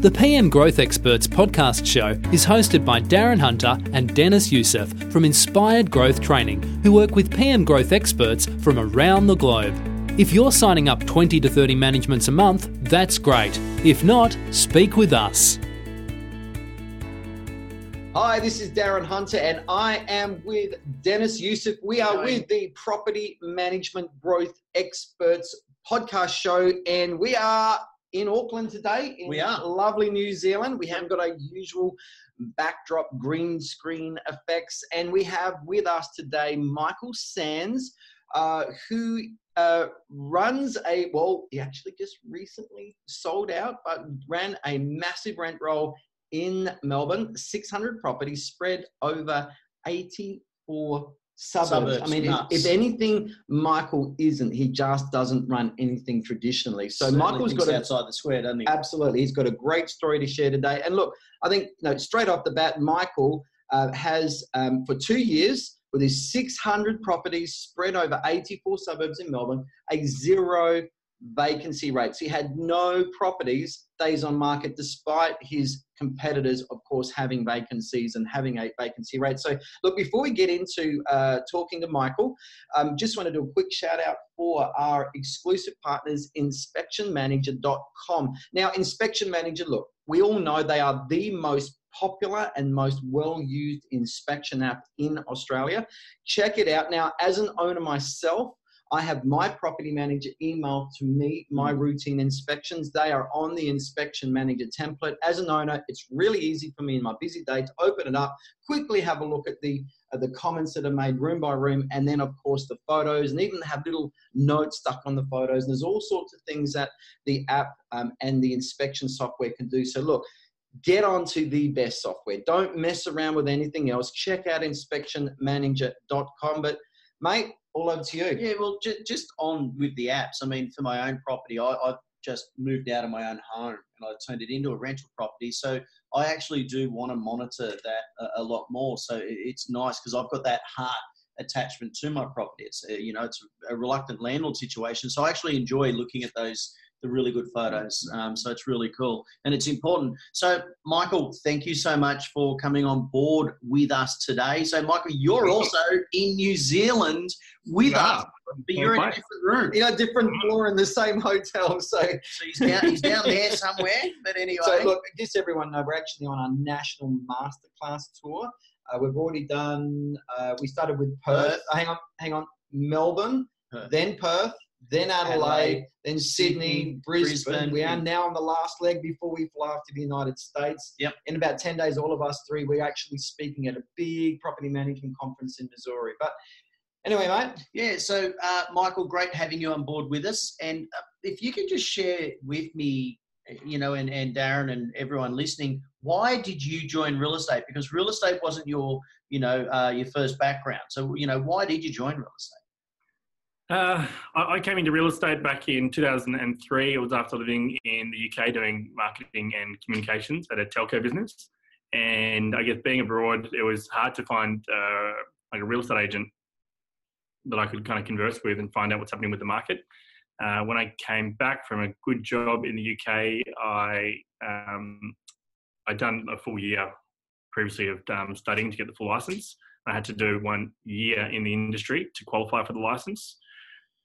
The PM Growth Experts podcast show is hosted by Darren Hunter and Dennis Youssef from Inspired Growth Training, who work with PM Growth experts from around the globe. If you're signing up 20 to 30 managements a month, that's great. If not, speak with us. Hi, this is Darren Hunter, and I am with Dennis Youssef. We are with the Property Management Growth Experts podcast show, and we are in Auckland today. In We are. lovely New Zealand. We haven't got our usual backdrop green screen effects, and we have with us today Michael Sanz, uh, who uh, runs a well. He actually just recently sold out, but ran a massive rent roll in Melbourne. Six hundred properties spread over eighty-four. Suburbs. Suburbs, I mean, if, if anything, Michael isn't. He just doesn't run anything traditionally. So Certainly Michael's got a outside the square, doesn't he? Absolutely. He's got a great story to share today. And look, I think you know, straight off the bat, Michael uh, has, um, for two years, with his 600 properties spread over 84 suburbs in Melbourne, a zero vacancy rates. He had no properties days on market, despite his competitors, of course, having vacancies and having a vacancy rate. So, look, before we get into uh, talking to Michael, um, just want to do a quick shout out for our exclusive partners, inspectionmanager.com. Now, Inspection Manager, look, we all know they are the most popular and most well used inspection app in Australia. Check it out. Now, as an owner myself, I have my property manager email to me my routine inspections. They are on the inspection manager template. As an owner, it's really easy for me in my busy day to open it up, quickly have a look at the the comments that are made room by room, and then of course the photos, and even have little notes stuck on the photos. And there's all sorts of things that the app um, and the inspection software can do. So look, get onto the best software. Don't mess around with anything else. Check out inspectionmanager.com. But mate, all over to you. Yeah, well, ju- just on with the apps. I mean, for my own property, I, I've just moved out of my own home and I turned it into a rental property. So I actually do want to monitor that a, a lot more. So it, it's nice because I've got that heart attachment to my property. It's a, you know, it's a reluctant landlord situation. So I actually enjoy looking at those the really good photos. Um, so it's really cool and it's important. So Michael, thank you so much for coming on board with us today. So Michael, you're also in New Zealand with Yeah. us, but you're in a different room. You know, different floor in the same hotel. So, So he's down, he's down there somewhere. But anyway, so look, just everyone know, we're actually on our national masterclass tour. Uh, we've already done. Uh, we started with Perth. Perth. Uh, hang on, hang on. Melbourne, Perth. then Perth, then Adelaide, Adelaide, then Sydney, Sydney, Brisbane. Brisbane. We are now on the last leg before we fly off to the United States. Yep. In about ten days, all of us three, we're actually speaking at a big property management conference in Missouri. But anyway, mate. yeah. So uh, Michael, great having you on board with us. And uh, if you could just share with me, you know, and, and Darren and everyone listening, why did you join real estate? Because real estate wasn't your, you know, uh, your first background. So you know, why did you join real estate? Uh, I came into real estate back in 2003. It was after living in the UK doing marketing and communications at a telco business. And I guess being abroad, it was hard to find uh, like a real estate agent that I could kind of converse with and find out what's happening with the market. Uh, when I came back from a good job in the UK, I um, I'd done a full year previously of um, studying to get the full license. I had to do one year in the industry to qualify for the license.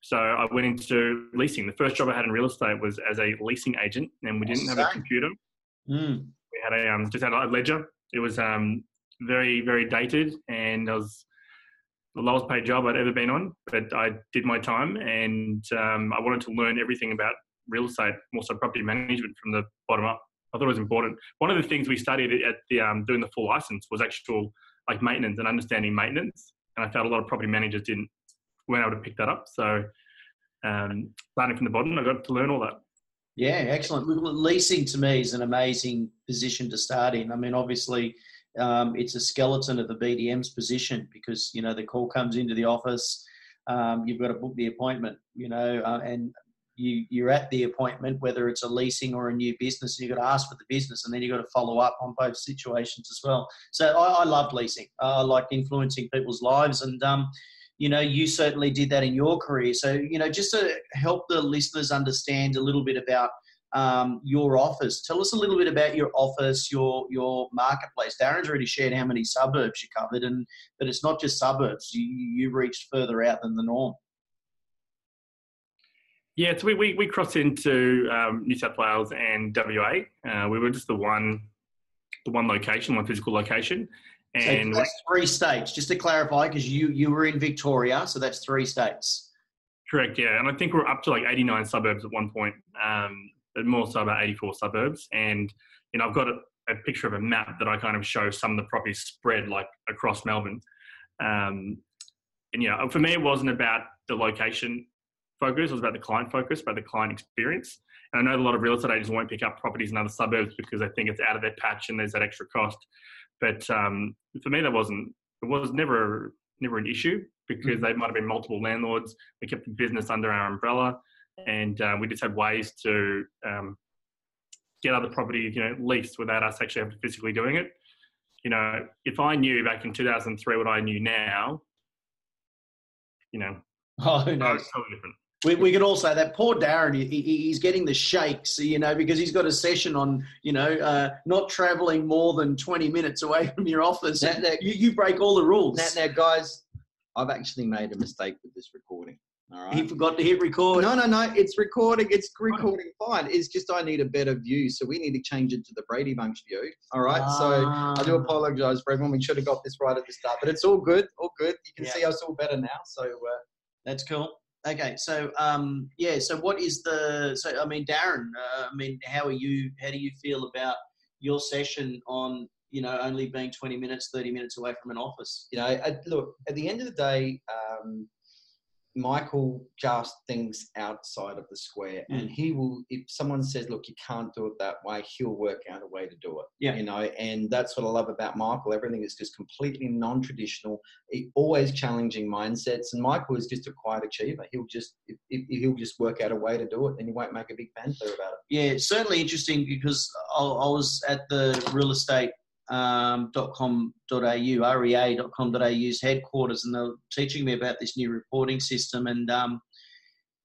So I went into leasing. The first job I had in real estate was as a leasing agent, and we didn't have a computer. Mm. We had a um, just had a ledger. It was um, very very dated, and it was the lowest paid job I'd ever been on. But I did my time, and um, I wanted to learn everything about real estate, also property management from the bottom up. I thought it was important. One of the things we studied at the um, doing the full license was actual like maintenance and understanding maintenance, and I found a lot of property managers didn't weren't able to pick that up. So um, starting from the bottom, I got to learn all that. Yeah, excellent. Leasing to me is an amazing position to start in. I mean, obviously, um, it's a skeleton of the BDM's position because you know the call comes into the office, um, you've got to book the appointment, you know, uh, and you you're at the appointment whether it's a leasing or a new business. and You've got to ask for the business, and then you've got to follow up on both situations as well. So I, I love leasing. I like influencing people's lives, and um, you know, you certainly did that in your career. So, you know, just to help the listeners understand a little bit about um, your office. Tell us a little bit about your office, your your marketplace. Darren's already shared how many suburbs you covered, and but it's not just suburbs. You you reached further out than the norm. Yeah, so we, we, we crossed into um, New South Wales and WA. Uh, we were just the one the one location, one physical location. And so that's three states, just to clarify, because you, you were in Victoria, so that's three states. Correct, yeah. And I think we're up to like 89 suburbs at one point, um, but more so about 84 suburbs. And, you know, I've got a, a, picture of a map that I kind of show some of the properties spread like across Melbourne. Um, and, yeah, for me, it wasn't about the location focus, it was about the client focus, about the client experience. And I know a lot of real estate agents won't pick up properties in other suburbs because they think it's out of their patch and there's that extra cost. But um, for me, that wasn't. It was never never an issue because mm-hmm. they might have been multiple landlords. We kept the business under our umbrella, and uh, we just had ways to um, get other property, you know, leased without us actually having to physically doing it. You know, if I knew back in 2003 what I knew now, you know, oh, who knows? Totally different. We, we could all say that poor Darren, he, he's getting the shakes, you know, because he's got a session on, you know, uh, not traveling more than 20 minutes away from your office. Now, now, you, you break all the rules. Now, now, guys, I've actually made a mistake with this recording. All right. He forgot to hit record. No, no, no. It's recording. It's recording fine. It's just I need a better view. So we need to change it to the Brady Bunch view. All right. Ah. So I do ah. apologize for everyone. We should have got this right at the start, but it's all good. All good. You can yeah. see us all better now. So uh, that's cool. Okay, so um, yeah, so what is the? So I mean, Darren, uh, I mean, how are you? How do you feel about your session on you know only being twenty minutes, thirty minutes away from an office? You know, I, look at the end of the day, um, Michael just thinks outside of the square, mm. and he will. If someone says, "Look, you can't do it that way," he'll work out a way to do it. Yeah, you know, and that's what I love about Michael. Everything is just completely non-traditional, always challenging mindsets. And Michael is just a quiet achiever. He'll just if, if, he'll just work out a way to do it, and he won't make a big fanfare about it. Yeah, it's certainly interesting because I, I was at the real estate um, .com.au, rea.com.au's headquarters, and they're teaching me about this new reporting system. And um,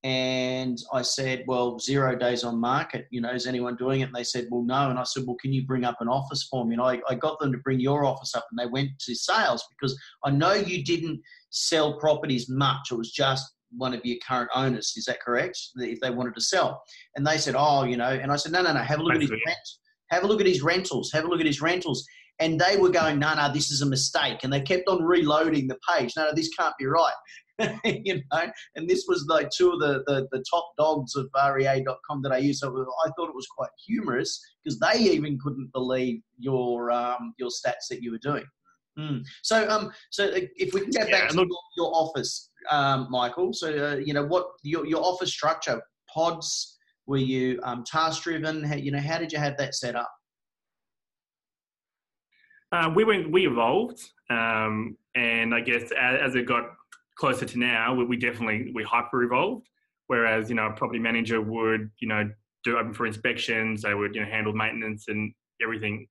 and I said, well, zero days on market. You know, is anyone doing it? And they said, well, no. And I said, well, can you bring up an office for me? And I, I got them to bring your office up, and they went to sales because I know you didn't sell properties much. It was just one of your current owners. Is that correct? If they wanted to sell, and they said, oh, you know, and I said, no, no, no. Have a look at his rent have a look at his rentals. Have a look at his rentals. And they were going, no, no, this is a mistake. And they kept on reloading the page. No, no, this can't be right. you know, and this was like two of the, the, the top dogs of rea.com.au. So I thought it was quite humorous because they even couldn't believe your um, your stats that you were doing. Mm. So, um, so if we can get yeah, back to look, your office, um, Michael. So, uh, you know, what your your office structure, pods, were you um, task driven? You know, how did you have that set up? Uh, we went, we evolved, um, and I guess as, as, it got closer to now, we, we, definitely we hyper evolved. Whereas you know, a property manager would you know do open for inspections, they would you know handle maintenance and everything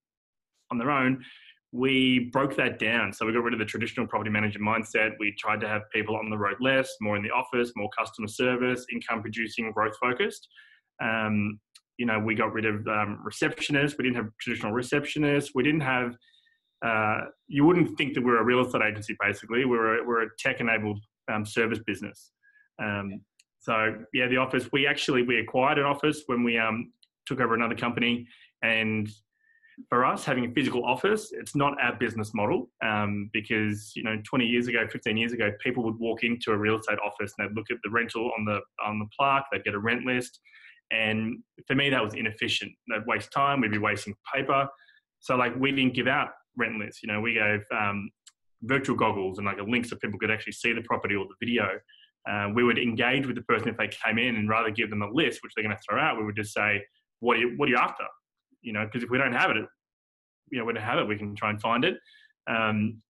on their own. We broke that down, so we got rid of the traditional property manager mindset. We tried to have people on the road less, more in the office, more customer service, income producing, growth focused. Um, you know, we got rid of um, receptionists. We didn't have traditional receptionists. We didn't have. Uh, you wouldn't think that we're a real estate agency. Basically, we're a, we're a tech-enabled um, service business. Um, so yeah, the office. We actually we acquired an office when we um, took over another company, and for us having a physical office, it's not our business model um, because you know 20 years ago, 15 years ago, people would walk into a real estate office and they'd look at the rental on the on the plaque, they'd get a rent list, and for me, that was inefficient. They'd waste time. We'd be wasting paper. So like we didn't give out rent lists. You know, we gave um, virtual goggles and like a link so people could actually see the property or the video. Uh, we would engage with the person if they came in and rather give them a list, which they're going to throw out, we would just say, what are you, what are you after? You know, because if we don't have it, you know, we don't have it, we can try and find it. Um,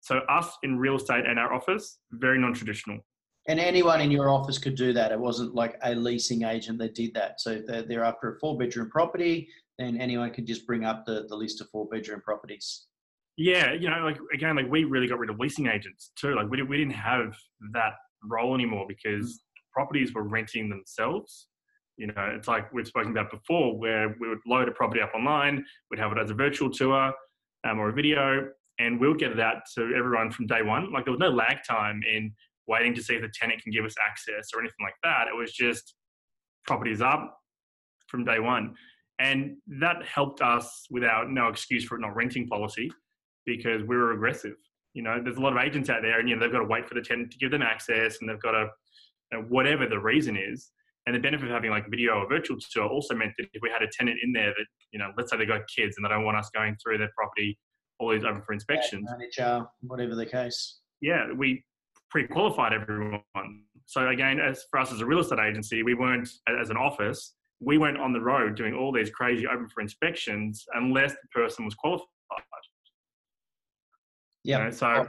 so us in real estate and our office, very non-traditional. And anyone in your office could do that. It wasn't like a leasing agent that did that. So they're, they're after a four bedroom property, then anyone could just bring up the, the list of four bedroom properties. Yeah, you know, like again, like we really got rid of leasing agents too. Like we, we didn't have that role anymore because mm. properties were renting themselves. You know, it's like we've spoken about before, where we would load a property up online, we'd have it as a virtual tour um, or a video, and we'll get it out to everyone from day one. Like there was no lag time in waiting to see if the tenant can give us access or anything like that. It was just properties up from day one. And that helped us without no excuse for it not renting policy because we were aggressive. You know, there's a lot of agents out there and, you know, they've got to wait for the tenant to give them access and they've got to, you know, whatever the reason is. And the benefit of having like video or virtual tour also meant that if we had a tenant in there that, you know, let's say they got kids and they don't want us going through their property always open for inspections. Manager, uh, whatever the case. Yeah, we pre-qualified everyone. So again, as for us as a real estate agency, we weren't as an office, we weren't on the road doing all these crazy open for inspections unless the person was qualified. Yeah. You know, so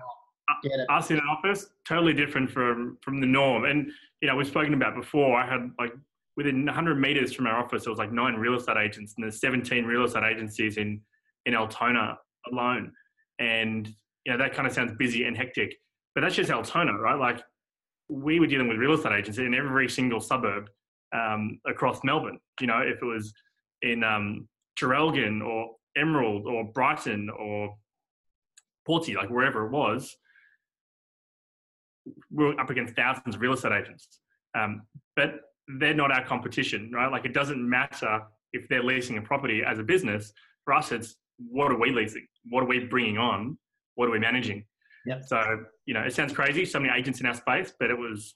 us in an office, totally different from from the norm. And you know, we've spoken about before. I had like within 100 meters from our office, there was like nine real estate agents, and there's 17 real estate agencies in in Altona alone. And you know, that kind of sounds busy and hectic, but that's just Altona, right? Like we were dealing with real estate agents in every single suburb um, across Melbourne. You know, if it was in um, Traralgon or Emerald or Brighton or Portsea, like wherever it was, we we're up against thousands of real estate agents. Um, but they're not our competition, right? Like it doesn't matter if they're leasing a property as a business. For us, it's what are we leasing? What are we bringing on? What are we managing? Yep. So, you know, it sounds crazy, so many agents in our space, but it was,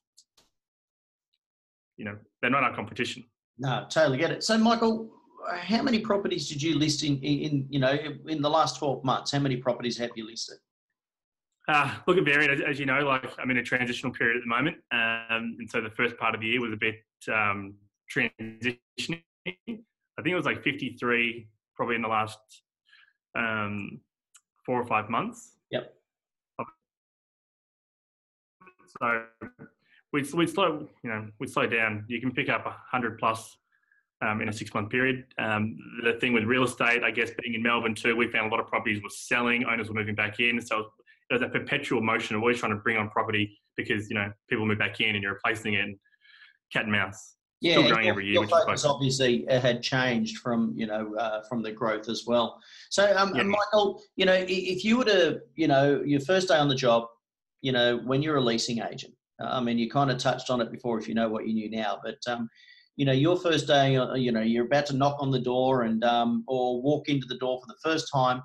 you know, they're not our competition. No, totally get it. So, Michael, how many properties did you list in, in you know, in the last 12 months? How many properties have you listed? Uh, look, it varied, as, as, you know, like I'm in a transitional period at the moment. Um, and so the first part of the year was a bit um, transitioning. I think it was like 53 probably in the last um, four or five months. Yep. So we we slow you know we slow down. You can pick up a hundred plus um, in a six month period. Um, the thing with real estate, I guess, being in Melbourne too, we found a lot of properties were selling, owners were moving back in, so it was a perpetual motion of always trying to bring on property because you know people move back in and you're replacing it, and cat and mouse. Yeah, Still growing every year. Your focus obviously had changed from you know uh, from the growth as well. So, um, yeah. Michael, you know, if you were to, you know, your first day on the job, you know, when you're a leasing agent, I mean, you kind of touched on it before if you know what you knew now, but um, you know, your first day, uh, you know, you're about to knock on the door and um, or walk into the door for the first time,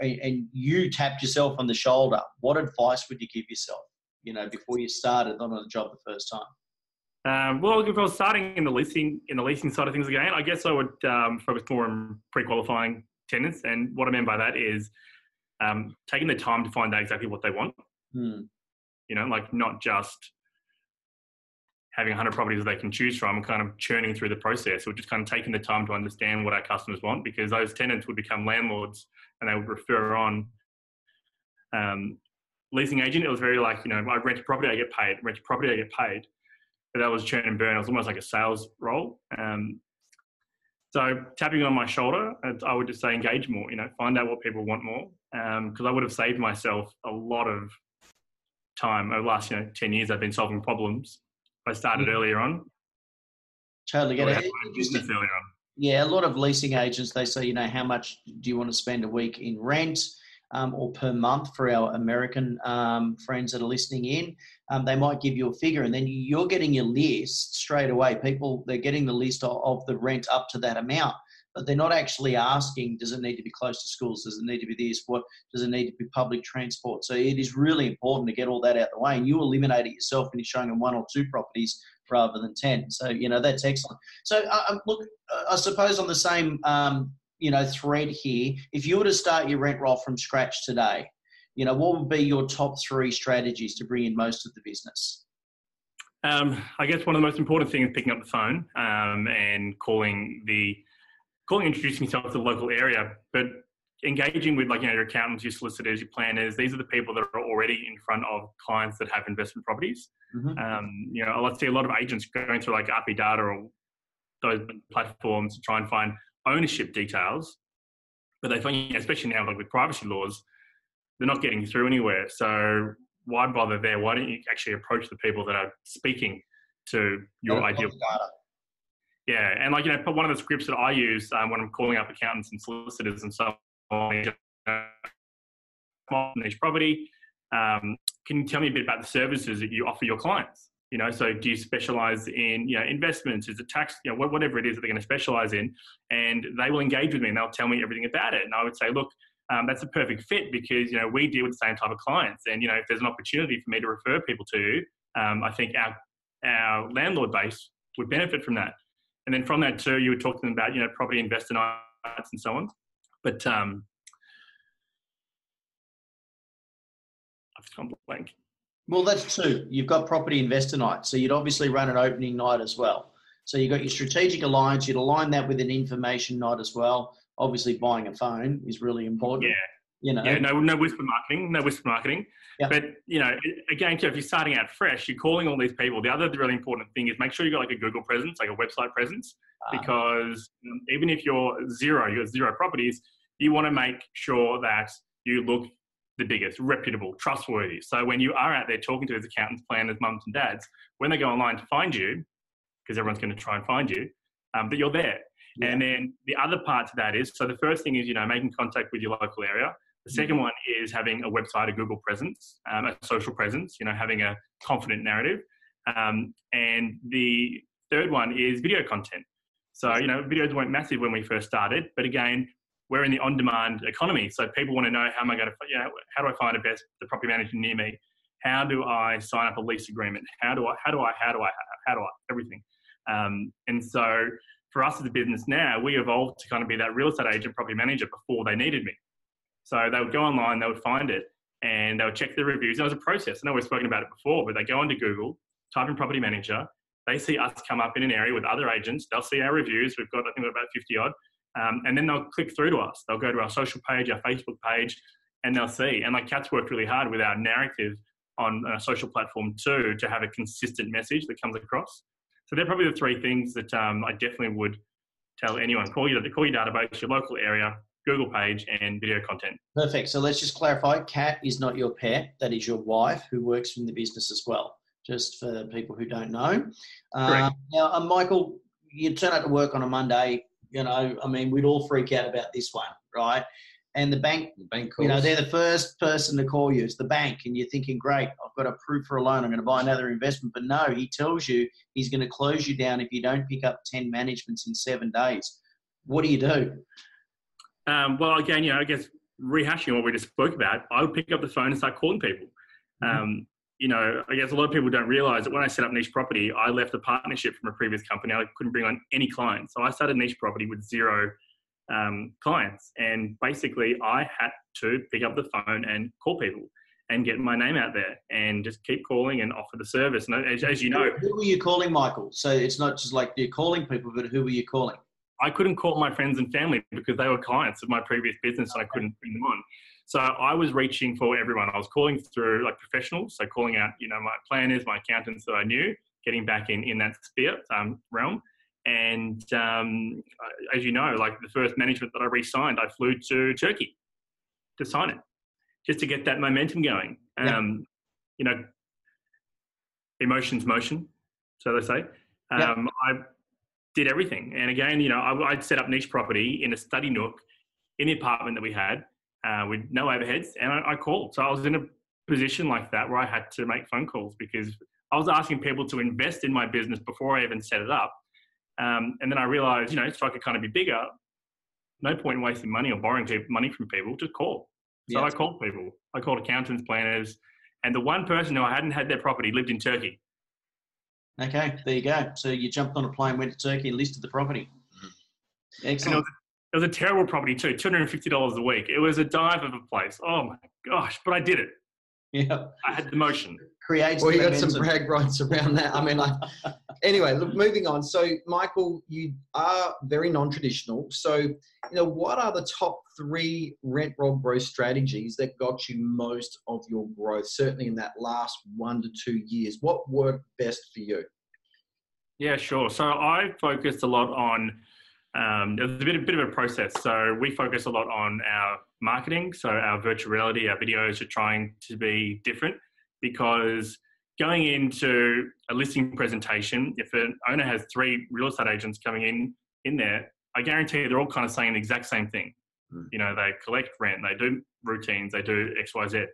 and you tapped yourself on the shoulder. What advice would you give yourself, you know, before you started on the job the first time? Um, well, if I was starting in the leasing in the leasing side of things again, I guess I would um, focus more on pre-qualifying tenants, and what I mean by that is um, taking the time to find out exactly what they want. Hmm. You know, like not just having 100 properties that they can choose from, kind of churning through the process, or just kind of taking the time to understand what our customers want, because those tenants would become landlords and they would refer on. Um, leasing agent, it was very like you know, I rent a property, I get paid. Rent a property, I get paid but that was churn and burn. It was almost like a sales role. Um, so tapping on my shoulder, I would just say engage more. You know, find out what people want more, because um, I would have saved myself a lot of time over the last you know ten years. I've been solving problems. I started mm-hmm. earlier on. Totally get it. Earlier on. Yeah, a lot of leasing agents they say, you know, how much do you want to spend a week in rent? um, or per month for our American um, friends that are listening in. Um, they might give you a figure, and then you're getting your list straight away. People they're getting the list of, of the rent up to that amount, but they're not actually asking, does it need to be close to schools? Does it need to be this? What does it need to be public transport? So it is really important to get all that out of the way, and you eliminate it yourself when you're showing them one or two properties rather than 10. So, you know, that's excellent. So, uh, um, look, I suppose on the same um, you know thread here if you were to start your rent roll from scratch today you know what would be your top three strategies to bring in most of the business um, i guess one of the most important things is picking up the phone um, and calling the calling introducing yourself to the local area but engaging with like you know your accountants your solicitors your planners these are the people that are already in front of clients that have investment properties mm-hmm. um, you know let's see a lot of agents going through like RP data or those platforms to try and find ownership details, but they find, especially now like with privacy laws, they're not getting through anywhere. So why bother there? Why don't you actually approach the people that are speaking to your ideal? Data. Yeah, and like you know, one of the scripts that I use um, when I'm calling up accountants and solicitors and so on, Neesh property. Um, can you tell me a bit about the services that you offer your clients? You know, so do you specialize in you know investments? Is it tax? You know, whatever it is that they're going to specialize in, and they will engage with me and they'll tell me everything about it. And I would say, look, um, that's a perfect fit because you know we deal with the same type of clients, and you know if there's an opportunity for me to refer people to um, I think our our landlord base would benefit from that. And then from that too, you were talking about you know property investor nights and so on. But um, I've just gone blank. Well, that's two. You've got property investor night, so you'd obviously run an opening night as well. So you've got your strategic alliance. You'd align that with an information night as well. Obviously, buying a phone is really important. Yeah. You know. Yeah, no, no whisper marketing, no whisper marketing. Yeah. But you know, again, if you're starting out fresh, you're calling all these people. The other really important thing is make sure you got like a Google presence, like a website presence, Ah. because even if you're zero, you got zero properties, you want to make sure that you look the biggest, reputable, trustworthy. So when you are out there talking to these accountants, planners, mums and dads, when they go online to find you, because everyone's going to try and find you, um, that you're there. Yeah. And then the other part to that is, so the first thing is, you know, making contact with your local area. The second one is having a website, a Google presence, um, a social presence, you know, having a confident narrative. Um, and the third one is video content. So, you know, videos weren't massive when we first started, but again, we're in the on-demand economy. So people want to know how am I going to, you know, how do I find a best the property manager near me? How do I sign up a lease agreement? How do I, how do I, how do I, how do I, everything. Um, and so for us as a business now, we evolved to kind of be that real estate agent, property manager before they needed me. So they would go online, they would find it, and they would check the reviews. And it was a process. I know we've spoken about it before, but they go onto Google, type in property manager. They see us come up in an area with other agents. They'll see our reviews. We've got, I think, about 50 odd. Um, and then they'll click through to us. They'll go to our social page, our Facebook page, and they'll see. And like Kat's worked really hard with our narrative on a social platform too to have a consistent message that comes across. So they're probably the three things that um, I definitely would tell anyone: call your call your database, your local area, Google page, and video content. Perfect. So let's just clarify. Kat is not your pet. That is your wife who works in the business as well. Just for people who don't know. Correct. now, uh, Michael, you turn up to work on a Monday. You know, I mean, we'd all freak out about this one, right? And the bank, The bank you know, they're the first person to call you. It's the bank, and you're thinking, great, I've got approved for a loan. I'm going to buy another investment. But no, he tells you he's going to close you down if you don't pick up 10 managements in seven days. What do you do? Um, well, again, you know, I guess rehashing what we just spoke about, I would pick up the phone and start calling people. Um, you know, I guess a lot of people don't realize that when I set up Neesh Property, I left a partnership from a previous company. I couldn't bring on any clients. So I started Neesh Property with zero um, clients. And basically, I had to pick up the phone and call people and get my name out there and just keep calling and offer the service. And as, as you know, Who were you calling, Michael? So it's not just like you're calling people, but who were you calling? I couldn't call my friends and family because they were clients of my previous business and I couldn't bring them on. So I was reaching for everyone. I was calling through like professionals, so calling out, you know, my planners, my accountants that I knew, getting back in in that sphere um, realm. And um, as you know, like the first management that I re-signed, I flew to Turkey to sign it, just to get that momentum going. Yeah. Um, you know, emotions, motion, so they say. Yeah. Um, I did everything. And again, you know, I, I'd set up Neesh property in a study nook in the apartment that we had uh, with no overheads, and I, I called. So I was in a position like that where I had to make phone calls because I was asking people to invest in my business before I even set it up. Um, and then I realized, you know, so I could kind of be bigger. No point in wasting money or borrowing money from people. Just call. So Yeah. I called people. I called accountants, planners, and the one person who I hadn't had their property lived in Turkey. Okay, there you go. So you jumped on a plane, went to Turkey, and listed the property. Mm-hmm. It Excellent. was, it was a terrible property too, two hundred and fifty dollars a week. It was a dive of a place. Oh my gosh! But I did it. Yeah, I had the motion. creates. Well, you got some brag rights around that. I mean, like, anyway, look, moving on. So, Michael, you are very non-traditional. So, you know, what are the top three rent roll growth strategies that got you most of your growth? Certainly in that last one to two years, what worked best for you? Yeah, sure. So I focused a lot on. Um, it was a bit, a bit of a process. So we focus a lot on our marketing. So our virtual reality, our videos are trying to be different because going into a listing presentation, if an owner has three real estate agents coming in in there, I guarantee they're all kind of saying the exact same thing. Mm. You know, they collect rent, they do routines, they do X, Y, Z.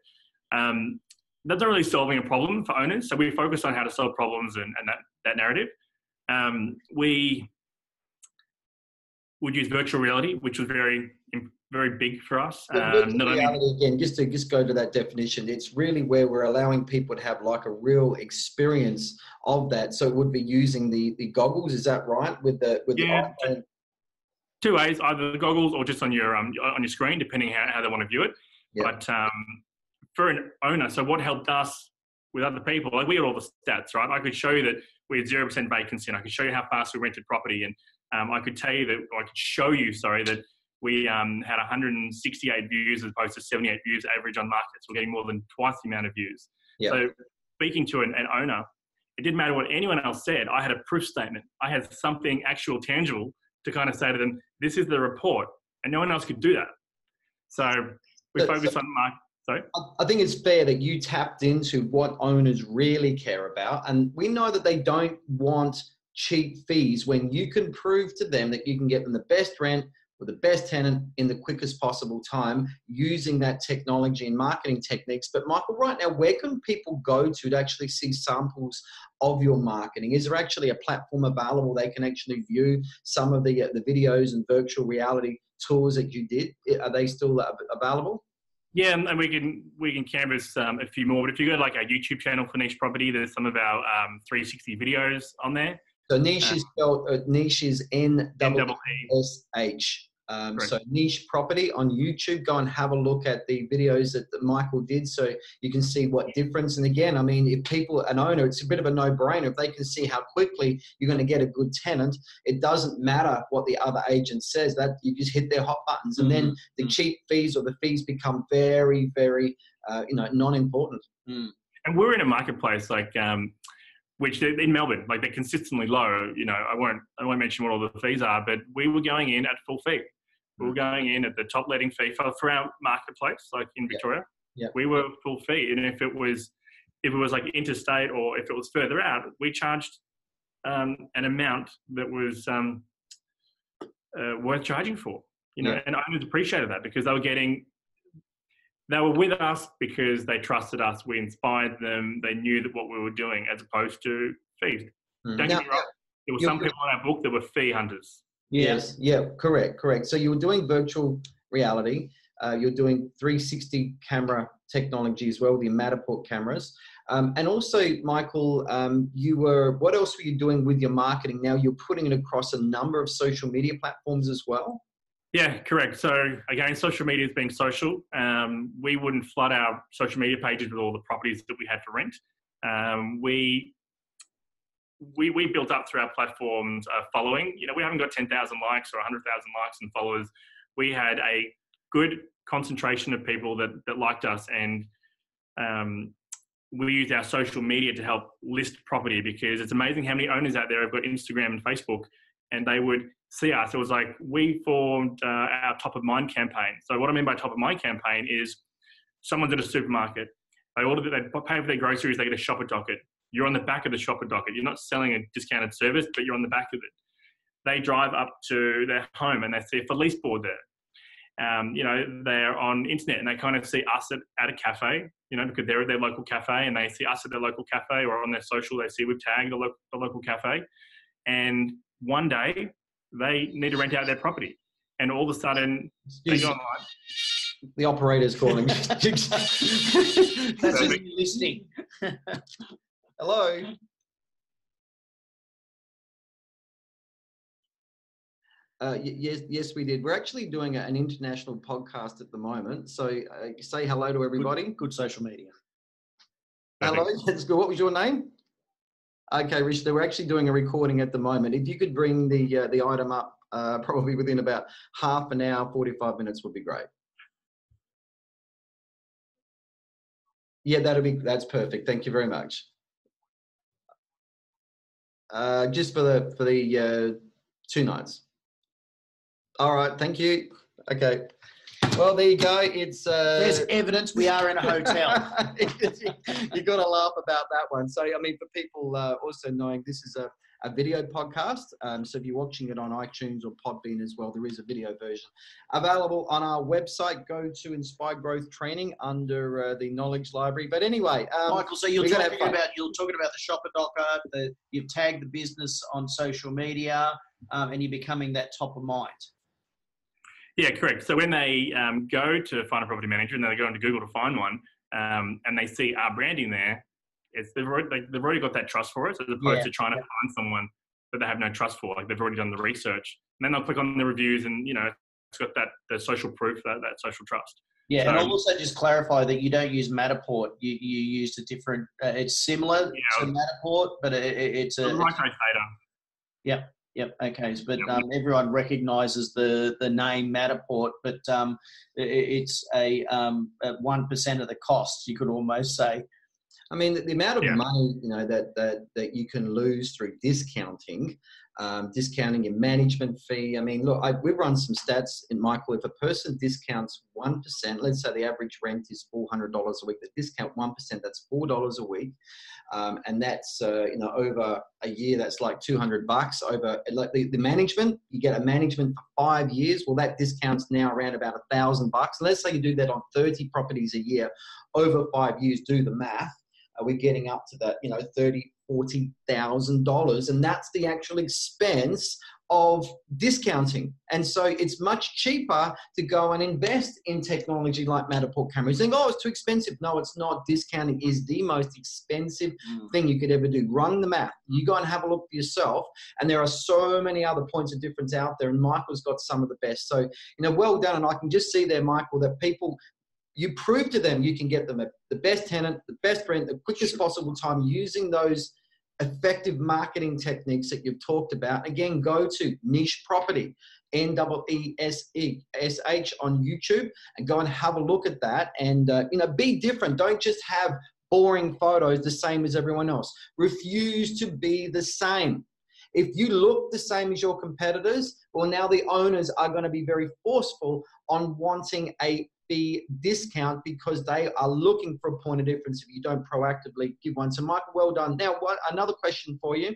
Um, that's not really solving a problem for owners. So we focus on how to solve problems and, and that, that narrative. Um, we would use virtual reality, which was very very big for us. Um, only... again, just to just go to that definition, it's really where we're allowing people to have like a real experience of that. So it would be using the the goggles. Is that right? With the with yeah, the two ways: either the goggles or just on your um on your screen, depending how, how they want to view it. But um, for an owner, so what helped us with other people, like we had all the stats, right? I could show you that we had zero percent vacancy, and I could show you how fast we rented property, and um, I could tell you that, I could show you, sorry, that we um, had 168 views as opposed to 78 views average on markets. We're getting more than twice the amount of views. Yep. So speaking to an, an, owner, it didn't matter what anyone else said. I had a proof statement. I had something actual, tangible to kind of say to them, this is the report. And no one else could do that. So we but, focus so, on market. Sorry? I think it's fair that you tapped into what owners really care about. And we know that they don't want cheap fees when you can prove to them that you can get them the best rent with the best tenant in the quickest possible time using that technology and marketing techniques. But Michael, right now, where can people go to to actually see samples of your marketing? Is there actually a platform available they can actually view some of the uh, the videos and virtual reality tours that you did? Are they still available? Yeah, and we can we can canvas um, a few more. But if you go to like our YouTube channel for Neesh Property, there's some of our um, 360 videos on there. So Neesh is spelled uh, Neesh is N double S H. Um, so Neesh property on YouTube. Go and have a look at the videos that, that, Michael did, so you can see what difference. And again, I mean, if people an owner, it's a bit of a no-brainer. If they can see how quickly you're going to get a good tenant, it doesn't matter what the other agent says. That you just hit their hot buttons, and mm-hmm. then the mm. cheap fees or the fees become very, very, uh, you know, non-important. Mm. And we're in a marketplace like. Um, which in Melbourne, like they're consistently low. You know, I won't I won't mention what all the fees are, but we were going in at full fee. We were mm. going in at the top letting fee for, for our marketplace, like in Victoria. Yeah. We were full fee, and if it was if it was like interstate or if it was further out, we charged um, an amount that was um, uh, worth charging for. You know, and owners appreciated that because they were getting they were with us because they trusted us. We inspired them. They knew that what we were doing, as opposed to fees. Mm. Don't now, get me wrong. There were some people on our book that were fee hunters. Yes. Yeah. Correct. Correct. So you were doing virtual reality. Uh, you're doing 360 camera technology as well, the Matterport cameras. Um, and also, Michael, um, you were, what else were you doing with your marketing? Now you're putting it across a number of social media platforms as well. Yeah, correct. So again, social media is being social. Um, we wouldn't flood our social media pages with all the properties that we had to rent. Um, we we we built up through our platforms following. You know, we haven't got ten thousand likes or hundred thousand likes and followers. We had a good concentration of people that that liked us, and um, we used our social media to help list property because it's amazing how many owners out there have got Instagram and Facebook, and they would see us. It was like we formed uh, our top of mind campaign. So what I mean by top of mind campaign is someone's at a supermarket. They order, they pay for their groceries. They get a shopper docket. You're on the back of the shopper docket. You're not selling a discounted service, but you're on the back of it. They drive up to their home and they see a police board there. Um, you know, they're on internet and they kind of see us at, at a cafe, you know, because they're at their local cafe and they see us at their local cafe or on their social, they see we've tagged the, lo- the local cafe. And one day they need to rent out their property. And all of a sudden, they go online. The operator's calling. That's just listing. Hello. Uh, yes, yes, we did. We're actually doing an international podcast at the moment. So uh, say hello to everybody. Good, good social media. Hello, that's good. What was your name? Okay, Rich, we're actually doing a recording at the moment. If you could bring the uh, the item up uh, probably within about half an hour, 45 minutes would be great. Yeah, that'll be, that's perfect. Thank you very much. Uh, just for the, for the uh, two nights. All right, thank you. Okay. Well, there you go. It's uh, There's evidence we are in a hotel. You've got to laugh about that one. So, I mean, for people uh, also knowing this is a, a video podcast. Um, so, if you're watching it on iTunes or Podbean as well, there is a video version available on our website. Go to Inspire Growth Training under uh, the Knowledge Library. But anyway, um, Michael, so you're talking about you're talking about the shopper docket. The, you've tagged the business on social media, um, and you're becoming that top of mind. Yeah, correct. So when they um, go to find a property manager and they go into Google to find one, um, and they see our branding there, it's they've already, like, they've already got that trust for us, as opposed Yeah, to trying to find someone that they have no trust for. Like they've already done the research, and then they'll click on the reviews, and you know it's got that the social proof, that that social trust. Yeah, and I'll also just clarify that you don't use Matterport. You you used a different. Uh, it's similar Yeah. to Matterport, but it, it, it's a. Like I say, Yep. Okay. But um, everyone recognises the the name Matterport, but um, i it's a um, one percent of the cost. You could almost say. I mean, the, the amount of Yeah. money you know that that that you can lose through discounting, um, discounting your management fee. I mean, look, I, we've run some stats in Michael. If a person discounts one percent, let's say the average rent is four hundred dollars a week. The discount one percent, that's four dollars a week, um, and that's uh, you know over a year, that's like two hundred bucks. Over like the, the management, you get a management for five years. Well, that discount's now around about a thousand bucks. Let's say you do that on thirty properties a year over five years. Do the math are we getting up to that you know thirty forty thousand dollars and that's the actual expense of discounting. And so it's much cheaper to go and invest in technology like matterport cameras think oh it's too expensive. No it's not. Discounting is the most expensive mm. thing you could ever do. Run the math you go and have a look for yourself and there are so many other points of difference out there and michael's got some of the best. So you know well done and i can just see there michael that people you prove to them you can get them the best tenant, the best rent, the quickest possible time using those effective marketing techniques that you've talked about. Again, go to Neesh property, N E S E S H on YouTube, and go and have a look at that. And uh, you know, be different. Don't just have boring photos the same as everyone else. Refuse to be the same. If you look the same as your competitors, well, now the owners are going to be very forceful on wanting a fee discount because they are looking for a point of difference if you don't proactively give one. So, Michael, well done. Now, what another question for you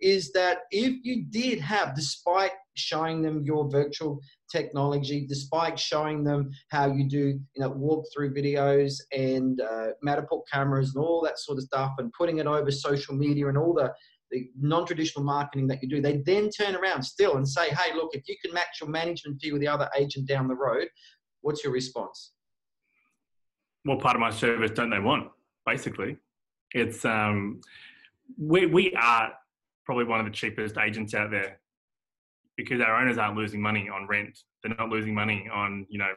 is that if you did have, despite showing them your virtual technology, despite showing them how you do, you know, walkthrough videos and uh, Matterport cameras and all that sort of stuff, and putting it over social media and all the the non-traditional marketing that you do, they then turn around still and say, "Hey, look, if you can match your management fee with the other agent down the road, what's your response?" what part of my service don't they want? Basically, it's um, we we are probably one of the cheapest agents out there because our owners aren't losing money on rent. They're not losing money on you know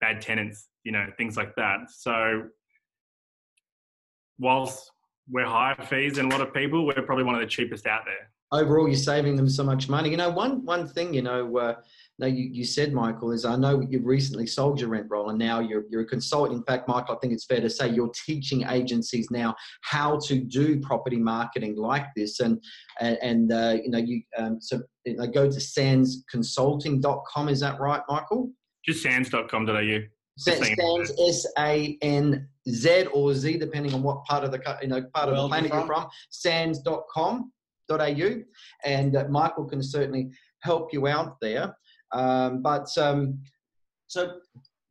bad tenants, you know things like that. So whilst we're higher fees than a lot of people, we're probably one of the cheapest out there. Overall, you're saving them so much money. You know, one one thing, you know, uh, no, you, you said, Michael, is I know you've recently sold your rent roll and now you're, you're a consultant. In fact, Michael, I think it's fair to say you're teaching agencies now how to do property marketing like this. And, and, and uh, you know, you, um, so you know, go to sanzconsulting.com. Is that right, Michael? Just sanz.com.au. Sa- Just saying. Sanz, S A N Z or Z, depending on what part of the you know part of World the planet you're you're from. Sanz.com.au, and uh, Michael can certainly help you out there. Um, but um, So,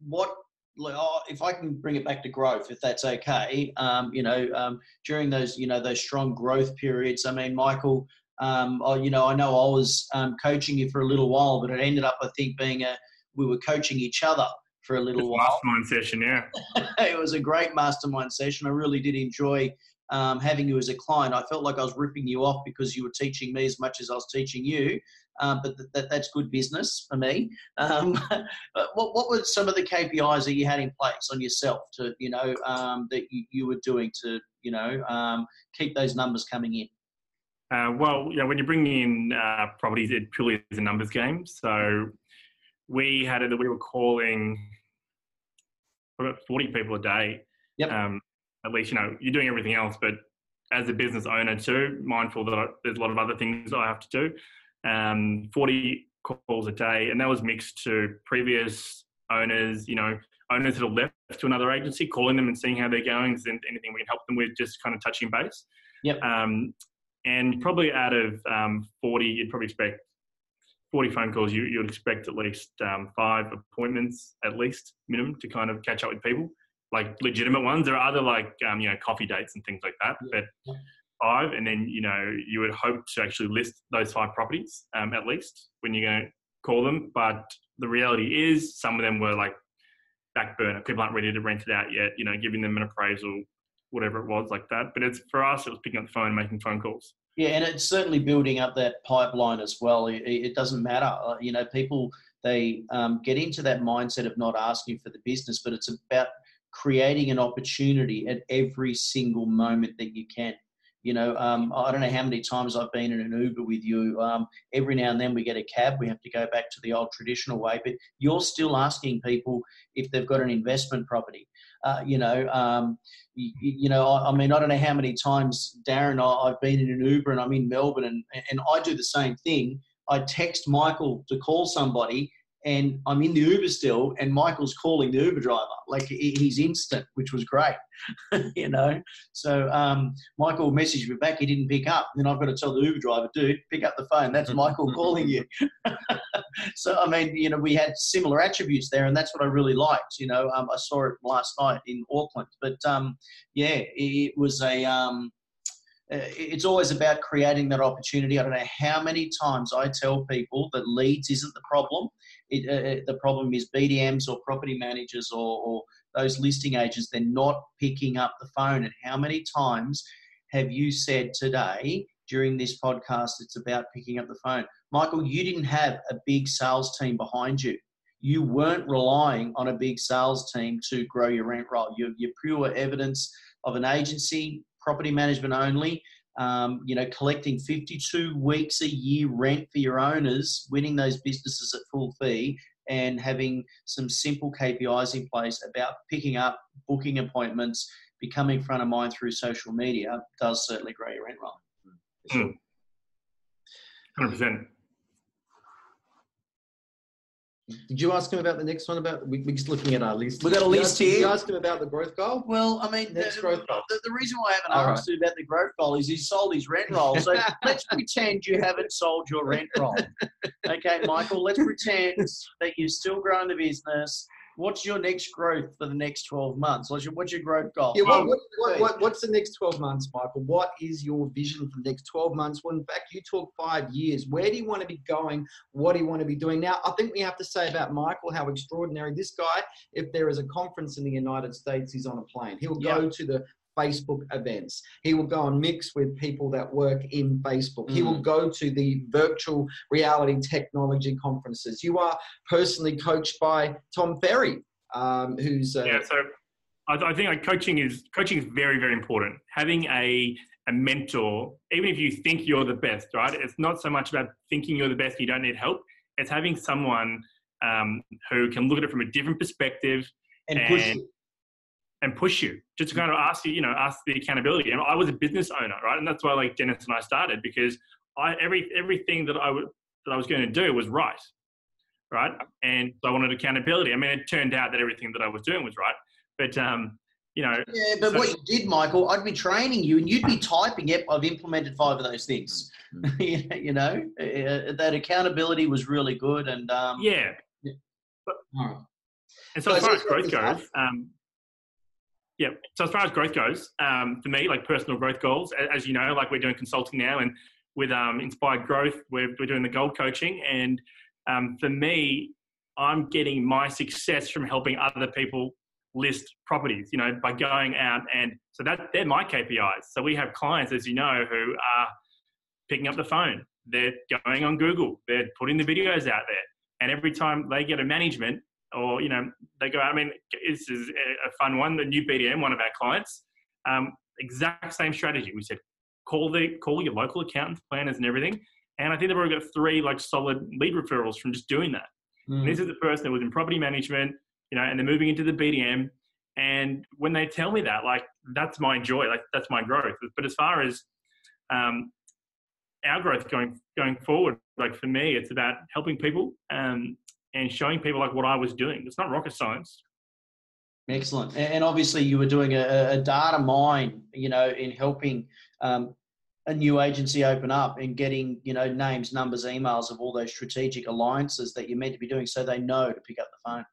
what oh, if I can bring it back to growth, if that's okay? Um, you know, um, during those you know those strong growth periods. I mean, Michael. Um, oh, you know, I know I was um, coaching you for a little while, but it ended up, I think, being a we were coaching each other for a little while. Mastermind session, yeah. it was a great mastermind session. I really did enjoy um, having you as a client. I felt like I was ripping you off because you were teaching me as much as I was teaching you. Um, but th- that, that's good business for me. Um, what, what were some of the KPIs that you had in place on yourself to, you know, um, that you, you were doing to, you know, um, keep those numbers coming in? Uh, well, you know, when you bring in uh, properties, it purely is a numbers game. So we had it that we were calling about 40 people a day. Yep. Um, at least, you know, you're doing everything else, but as a business owner too, mindful that I, there's a lot of other things I have to do. Um, 40 calls a day, and that was mixed to previous owners, you know, owners that have left to another agency, calling them and seeing how they're going. Is anything we can help them with? Just kind of touching base. Yep. Um, and probably out of um, 40, you'd probably expect 40 phone calls. You, you'd expect at least um, five appointments, at least minimum, to kind of catch up with people, like legitimate ones. There are other like um, you know coffee dates and things like that, but five, and then you know you would hope to actually list those five properties um, at least when you're going to call them. But the reality is, some of them were like back burner. People aren't ready to rent it out yet. You know, giving them an appraisal, whatever it was like that. But it's for us, it was picking up the phone, and making phone calls. Yeah, and it's certainly building up that pipeline as well. It, it doesn't matter, uh, you know, people they um, get into that mindset of not asking for the business, but it's about creating an opportunity at every single moment that you can. You know, um, I don't know how many times I've been in an Uber with you. Um, every now and then we get a cab. We have to go back to the old traditional way, but you're still asking people if they've got an investment property. Uh, you know, um, you, you, know, I, I, mean, I don't know how many times Darren, I, have been in an Uber and I'm in Melbourne, and and I do the same thing. I text Michael to call somebody, and I'm in the Uber still, and Michael's calling the Uber driver. Like he's instant, which was great, you know. So um, Michael messaged me back. He didn't pick up. Then I've got to tell the Uber driver, dude, pick up the phone. That's Michael calling you. so I mean, you know, we had similar attributes there, and that's what I really liked. You know, um, I saw it last night in Auckland, but um, yeah, it was a um, it's always about creating that opportunity. I don't know how many times I tell people that leads isn't the problem. It, uh, uh the problem is BDMs or property managers or, or those listing agents, they're not picking up the phone. And how many times have you said today during this podcast, it's about picking up the phone? Michael, you didn't have a big sales team behind you. You weren't relying on a big sales team to grow your rent roll. You're, you're pure evidence of an agency property management only. Um, you know, collecting 52 weeks a year rent for your owners, winning those businesses at full fee, and having some simple KPIs in place about picking up, booking appointments, becoming front of mind through social media does certainly grow your rent roll. Mm. 100%. Did you ask him about the next one? About we, are just looking at our list. We got a list here. Did you ask him about the growth goal? Well, I mean, the, growth goal. The, the, reason why I haven't asked right. about the growth goal is he sold his rent roll. So let's pretend you haven't sold your rent roll. Okay, Michael. Let's pretend that you're still growing the business what's your next growth for the next 12 months? What's your, what's your growth goal? Yeah, what, oh, what, what, what's the next 12 months, Michael? What is your vision for the next 12 months? Well, in fact, you talk five years. Where do you want to be going? What do you want to be doing? Now, I think we have to say about Michael how extraordinary this guy, if there is a conference in the United States, he's on a plane. He'll go to the Facebook events. He will go and mix with people that work in Facebook. Mm. He will mm. go to the virtual reality technology conferences. You are personally coached by Tom Ferry, um, who's uh, yeah. So I, I think like coaching is coaching is very very important. Having a a mentor, even if you think you're the best, right? It's not so much about thinking you're the best. You don't need help. It's having someone um, who can look at it from a different perspective and, and push you and push you just to kind of ask you, you know, ask the accountability. And I was a business owner, right? And that's why like Dennis and I started because I every everything that I would that I was going to do was right, right? And so I wanted accountability. I mean, it turned out that everything that I was doing was right, but um, you know. Yeah, but so, what you did, Michael, I'd be training you, and you'd be typing. Yep, I've implemented five of those things. Mm-hmm. you know, uh, that accountability was really good, and um, yeah. yeah. But, and so, so as far as growth goes, um, yeah. So as far as growth goes, um, for me, like personal growth goals, as you know, like we're doing consulting now, and with um, Inspired Growth, we're, we're doing the gold coaching, and um, for me, I'm getting my success from helping other people list properties. You know, by going out and so that they're my KPIs. So we have clients, as you know, who are picking up the phone. They're going on Google. They're putting the videos out there, and every time they get a management or you know they go. I mean, this is a fun one. The new BDM, one of our clients, um, exact same strategy. We said call the call your local accountants, planners, and everything. And I think they've already got three like solid lead referrals from just doing that. Mm. this is the person that was in property management, you know, and they're moving into the BDM. And when they tell me that, like that's my joy, like that's my growth. But as far as um, our growth going going forward, like for me, it's about helping people um, and showing people like what I was doing. It's not rocket science. Excellent. And obviously, you were doing a, a data mine, you know, in helping um, a new agency open up and getting, you know, names, numbers, emails of all those strategic alliances that you're meant to be doing so they know to pick up the phone.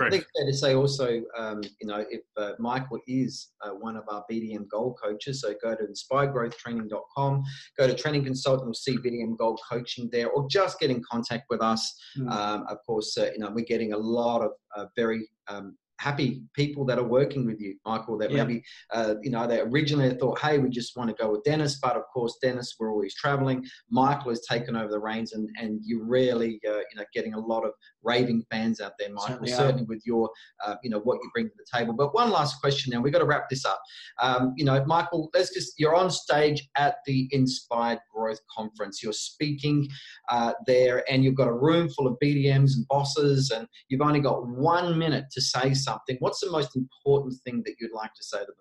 I think fair to say also, um, you know, if uh, Michael is uh, one of our BDM Gold coaches, so go to inspiregrowthtraining.com, go to Training Consultant, you'll see BDM Gold coaching there, or just get in contact with us. Mm. Um, of course, uh, you know, we're getting a lot of uh, very um, happy people that are working with you, Michael, that yep. maybe, uh, you know, they originally thought, hey, we just want to go with Dennis, but of course, Dennis, we're always traveling. Michael has taken over the reins, and, and you're really, uh, you know, getting a lot of raving fans out there, Michael, certainly, certainly with your, uh, you know, what you bring to the table. But one last question now, we've got to wrap this up. Um, you know, Michael, let's just, you're on stage at the Inspired Growth Conference. You're speaking uh, there, and you've got a room full of BDMs and bosses, and you've only got one minute to say something something, what's the most important thing that you'd like to say to them?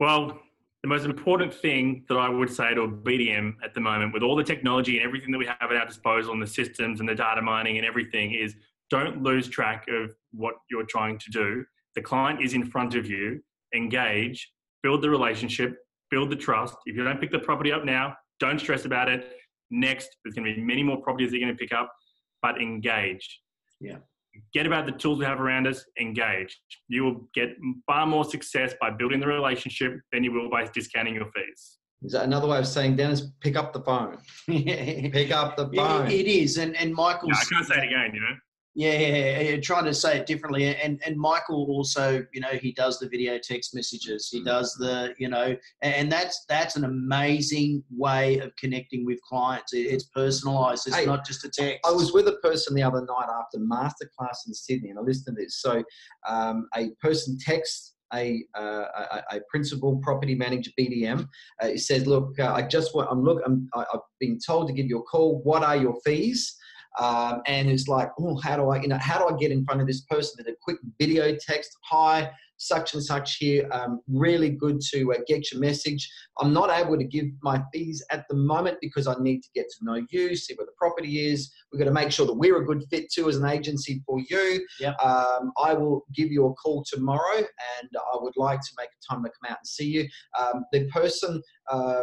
Well, the most important thing that I would say to a BDM at the moment, with all the technology and everything that we have at our disposal, and the systems and the data mining and everything, is don't lose track of what you're trying to do. The client is in front of you. Engage, build the relationship, build the trust. If you don't pick the property up now, don't stress about it. Next, there's going to be many more properties that you're going to pick up but engage. Yeah. Get about the tools we have around us, engage. You will get far more success by building the relationship than you will by discounting your fees. Is that another way of saying, Dennis, pick up the phone? pick up the phone. it, it is. And, and Michael. I can't say it again, you know. Yeah, yeah, yeah, trying to say it differently. And and Michael also, you know, he does the video text messages. He does the, you know, and that's that's an amazing way of connecting with clients. It's personalised. It's hey, not just a text. I was with a person the other night after masterclass in Sydney, and I listened to this. So, um, a person texts a, uh, a, a, principal property manager BDM. Uh, he says, "Look, uh, I just want. I'm look. I'm, I've been told to give you a call. What are your fees?" Um, and it's like, oh, how do I, you know, how do I get in front of this person? With a quick video text, hi, such and such here. Um, really good to uh, get your message. I'm not able to give my fees at the moment because I need to get to know you, see where the property is. We've got to make sure that we're a good fit too as an agency for you. Yep. Um, I will give you a call tomorrow and I would like to make a time to come out and see you. Um, the person uh,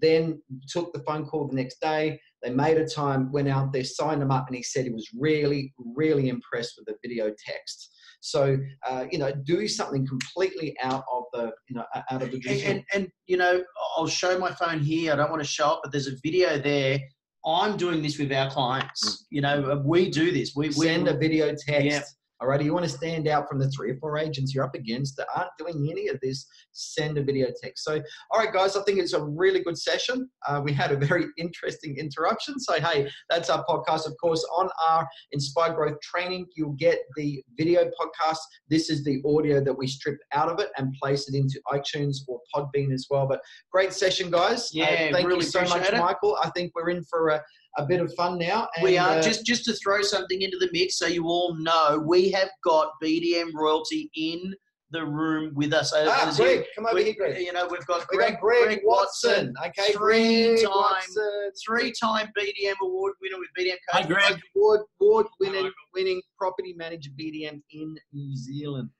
then took the phone call the next day they made a time, went out there, signed them up, and he said he was really, really impressed with the video text. So, uh, you know, do something completely out of the, you know, out of the And, and, and, you know, I'll show my phone here. I don't want to show it, but there's a video there. I'm doing this with our clients. Mm. You know, we do this. We, we send a video text. Yeah all right, you want to stand out from the three or four agents you're up against that aren't doing any of this, send a video text. So, all right, guys, I think it's a really good session. Uh, we had a very interesting interruption. So, hey, that's our podcast. Of course, on our Inspire Growth training, you'll get the video podcast. This is the audio that we strip out of it and place it into iTunes or Podbean as well. But great session, guys. Yeah, uh, thank really you so much, it. Michael. I think we're in for a a bit of fun now. And, we are uh, just just to throw something into the mix, so you all know we have got BDM royalty in the room with us. Ah, As Greg, you, come over here, Greg. You know, we've got we Greg, Greg, Greg Watson, Watson, okay, three time, three time BDM award winner with BDM Coach. Hi, Greg. Award, award winning, winning property manager BDM in New Zealand.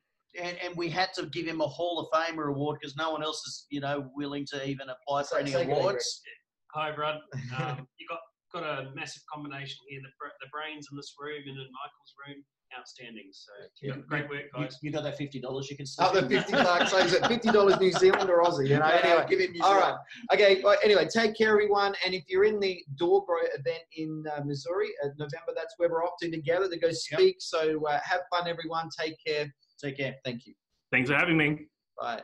And, and we had to give him a Hall of Famer award because no one else is, you know, willing to even apply for so, any awards. Hi, Brad. Um, you got got a massive combination here. The, the brains in this room and in Michael's room, outstanding. So yeah. great work, guys. You, you got that fifty dollars you can. Oh, the fifty bucks. So is it fifty dollars New Zealand or Aussie? You know. Anyway, give him New All right. Okay. Well, anyway, take care, everyone. And if you're in the DoorGrow event in uh, Missouri, uh, November, that's where we're off to together to go speak. Yep. So uh, have fun, everyone. Take care. Take care. Thank you. Thanks for having me. Bye.